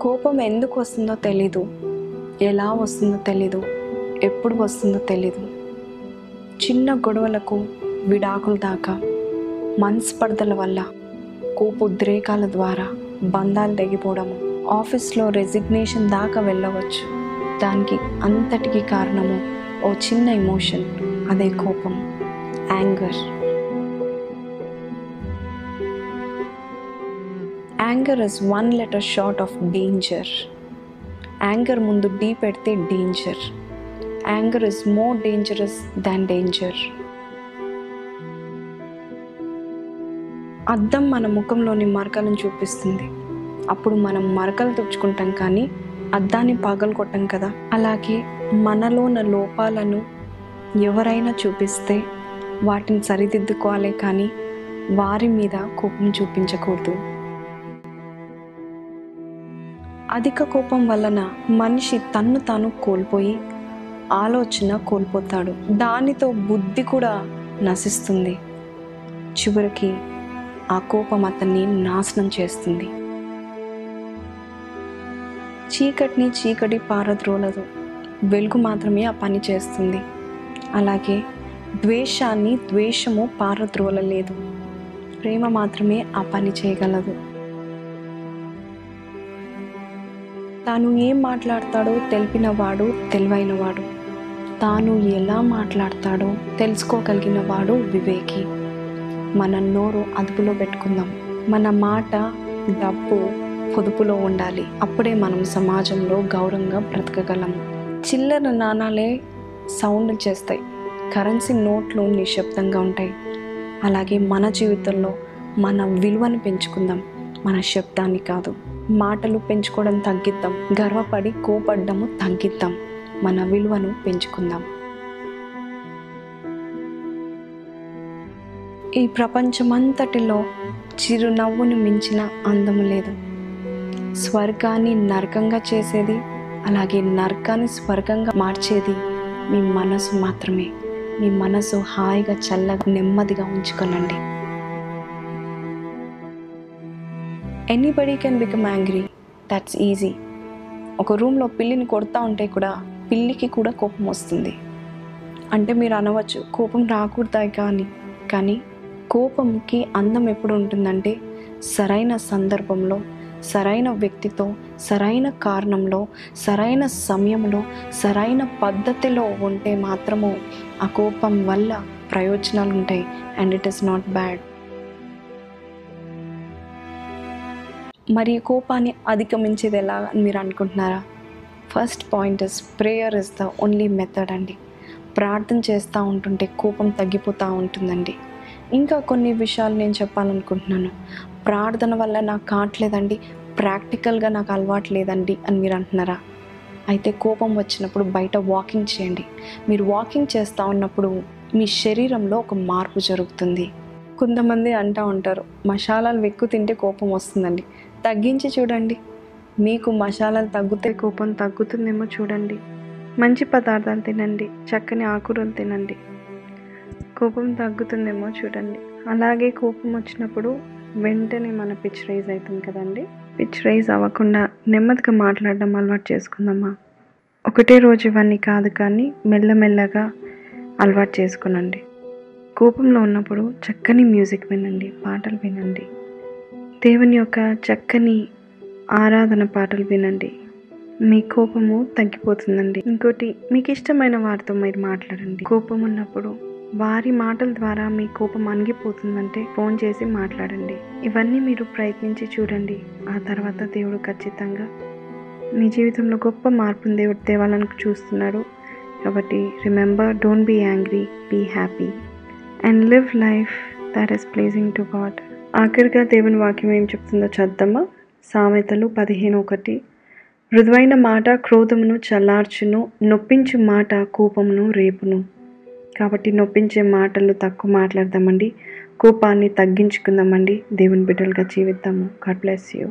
కోపం ఎందుకు వస్తుందో తెలీదు. ఎలా వస్తుందో తెలీదు. ఎప్పుడు వస్తుందో తెలీదు. చిన్న గొడవలకు విడాకుల దాకా మనస్పర్ధల వల్ల కోపోద్రేకాల ద్వారా బంధాలు తెగిపోవడము ఆఫీస్లో రెసిగ్నేషన్ దాకా వెళ్ళవచ్చు. దానికి అంతటికి కారణము ఓ చిన్న ఎమోషన్ అదే కోపం anger anger is one letter short of danger anger ముందు డీ పెడితే danger anger is more dangerous than danger అద్దం మన ముఖంలోని మరకలను చూపిస్తుంది. అప్పుడు మనం మరకలు తుడుచుకుంటాం కానీ అద్దాన్ని పగలు కొట్టాం కదా. అలాగే మనలోన లోపాలను ఎవరైనా చూపిస్తే వాటిని సరిదిద్దుకోవాలి కానీ వారి మీద కోపం చూపించకూడదు. అధిక కోపం వలన మనిషి తన్ను తాను కోల్పోయి ఆలోచన కోల్పోతాడు. దానితో బుద్ధి కూడా నశిస్తుంది. చివరికి ఆ కోపం అతన్ని నాశనం చేస్తుంది. చీకటిని చీకటి పారద్రోలదు. వెలుగు మాత్రమే ఆ పని చేస్తుంది. అలాగే ద్వేషాన్ని ద్వేషము పారద్రోలలేదు. ప్రేమ మాత్రమే ఆ పని చేయగలదు. తాను ఏం మాట్లాడతాడో తెలిపినవాడు తెలివైనవాడు. తాను ఎలా మాట్లాడతాడో తెలుసుకోగలిగిన వాడు వివేకి. మన నోరు అదుపులో పెట్టుకుందాం. మన మాట డబ్బు పొదుపులో ఉండాలి. అప్పుడే మనం సమాజంలో గౌరవంగా బ్రతకగలము చిల్లర నాణాలే సౌండ్ చేస్తాయి. కరెన్సీ నోట్లు నిశ్శబ్దంగా ఉంటాయి. అలాగే మన జీవితంలో మన విలువను పెంచుకుందాం. మన శబ్దాన్ని కాదు. మాటలు పెంచుకోవడం తగ్గిద్దాం. గర్వపడి కోపడ్డము తగ్గిద్దాం. మన విలువను పెంచుకుందాం. ఈ ప్రపంచమంతటిలో చిరునవ్వును మించిన అందము లేదు. స్వర్గాన్ని నరకంగా చేసేది అలాగే నరకాన్ని స్వర్గంగా మార్చేది మీ మనసు మాత్రమే. మీ మనసు హాయిగా చల్లగా నెమ్మదిగా ఉంచుకోనండి. Anybody can become angry that's easy ఒక రూమ్లో పిల్లిని కొడతా ఉంటే కూడా పిల్లికి కూడా కోపం వస్తుంది. అంటే మీరు అనవచ్చు కోపం రాకూడదా కానీ కానీ కోపంకి అందం ఎప్పుడు ఉంటుందంటే సరైన సందర్భంలో సరైన వ్యక్తితో సరైన కారణంలో సరైన సమయంలో సరైన పద్ధతిలో ఉంటే మాత్రము ఆ కోపం వల్ల ప్రయోజనాలు ఉంటాయి and it is not bad మరి కోపాన్ని అధిగమించేది ఎలా అని మీరు అనుకుంటున్నారా? First point is prayer is the only method అండి. ప్రార్థన చేస్తూ ఉంటుంటే కోపం తగ్గిపోతూ ఉంటుందండి. ఇంకా కొన్ని విషయాలు నేను చెప్పాలనుకుంటున్నాను. ప్రార్థన వల్ల నాకు కావట్లేదండి. ప్రాక్టికల్గా నాకు అలవాటు లేదండి అని మీరు అంటున్నారా? అయితే కోపం వచ్చినప్పుడు బయట వాకింగ్ చేయండి. మీరు వాకింగ్ చేస్తూ ఉన్నప్పుడు మీ శరీరంలో ఒక మార్పు జరుగుతుంది. కొంతమంది అంటూ ఉంటారు మసాలాలు ఎక్కువ తింటే కోపం వస్తుందండి. తగ్గించి చూడండి. మీకు మసాలాలు తగ్గితే కోపం తగ్గుతుందేమో చూడండి. మంచి పదార్థాలు తినండి. చక్కని ఆకురలు తినండి. కోపం తగ్గుతుందేమో చూడండి. అలాగే కోపం వచ్చినప్పుడు వెంటనే మన పిచ్ రైజ్ అవుతుంది కదండి. పిచ్ రైజ్ అవ్వకుండా నెమ్మదిగా మాట్లాడడం అలవాటు చేసుకుందామా? ఒకటే రోజు ఇవన్నీ కాదు కానీ మెల్లమెల్లగా అలవాటు చేసుకునండి. కోపంలో ఉన్నప్పుడు చక్కని మ్యూజిక్ వినండి. పాటలు వినండి. దేవుని యొక్క చక్కని ఆరాధన పాటలు వినండి. మీ కోపము తగ్గిపోతుందండి. ఇంకోటి మీకు ఇష్టమైన వారితో మీరు మాట్లాడండి. కోపం ఉన్నప్పుడు వారి మాటల ద్వారా మీ కోపం అణిగిపోతుందంటే ఫోన్ చేసి మాట్లాడండి. ఇవన్నీ మీరు ప్రయత్నించి చూడండి. ఆ తర్వాత దేవుడు ఖచ్చితంగా మీ జీవితంలో గొప్ప మార్పును దేవుడు తేవాలని చూస్తున్నాడు. కాబట్టి remember don't be angry be happy and live life that is pleasing to God ఆఖరిగా దేవుని వాక్యం ఏం చెప్తుందో చద్దమ్మా సామెతలు పదిహేను ఒకటి. మృదువైన మాట క్రోధమును చల్లార్చును నొప్పించు మాట కోపమును రేపును. కాబట్టి నొప్పించే మాటలు తక్కువ మాట్లాడదామండి. కోపాన్ని తగ్గించుకుందామండి. దేవుని బిడ్డలుగా జీవిద్దాము. God bless you